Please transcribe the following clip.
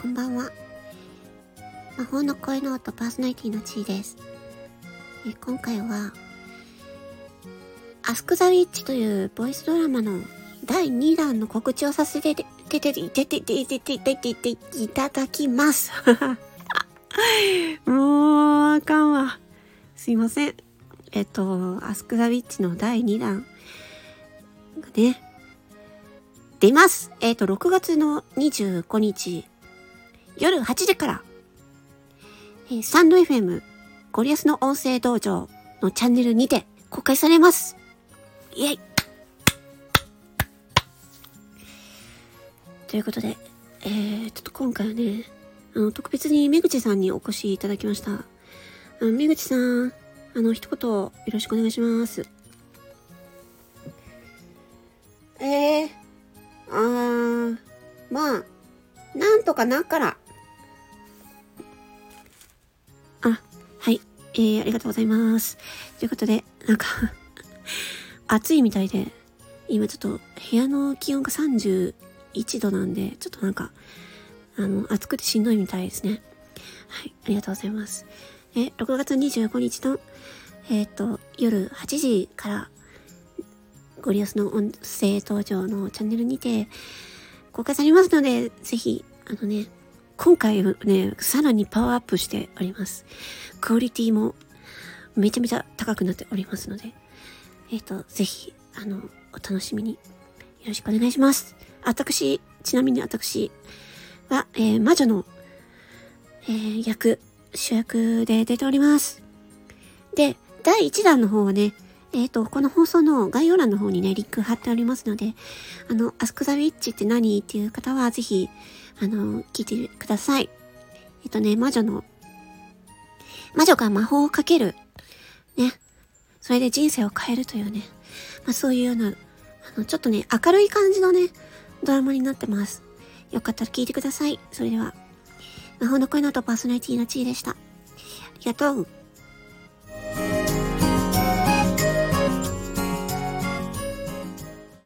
こんばんは。魔法の声の音パーソナリティのちーです。え今回は、アスクザウィッチというボイスドラマの第2弾の告知をさせて、ててててててててててていただきます。もう、あかんわ。すいません。えっと、アスクザウィッチの第2弾がね、出ます。えっと、6月の25日、夜8時から、えースタンド FM ゴリアスの音声道場のチャンネルにて公開されます。イェイということで、えー、ちょっと今回はね、あの、特別にめぐちさんにお越しいただきました。あの、めぐちさん、あの、一言よろしくお願いします。えー、あー、まあ、なんとかなっから。えー、ありがとうございます。ということで、なんか、暑いみたいで、今ちょっと部屋の気温が31度なんで、ちょっとなんか、あの、暑くてしんどいみたいですね。はい、ありがとうございます。え、6月25日の、えっ、と、夜8時から、ゴリアスの音声登場のチャンネルにて公開されますので、ぜひ、あのね、今回はね、さらにパワーアップしております。クオリティもめちゃめちゃ高くなっておりますので、えっ、と、ぜひ、あの、お楽しみによろしくお願いします。私、ちなみに私は、えー魔女の、えー役、主役で出ております。で、第1弾の方はね、えっ、と、この放送の概要欄の方にね、リンク貼っておりますので、あの、アスクザウィッチって何っていう方は、ぜひ、あの、聞いてください。えっ、とね、魔女の、魔女が魔法をかける。ね。それで人生を変えるというね。まあそういうような、あの、ちょっとね、明るい感じのね、ドラマになってます。よかったら聞いてください。それでは、魔法の声のとパーソナリティの地位でした。ありがとう。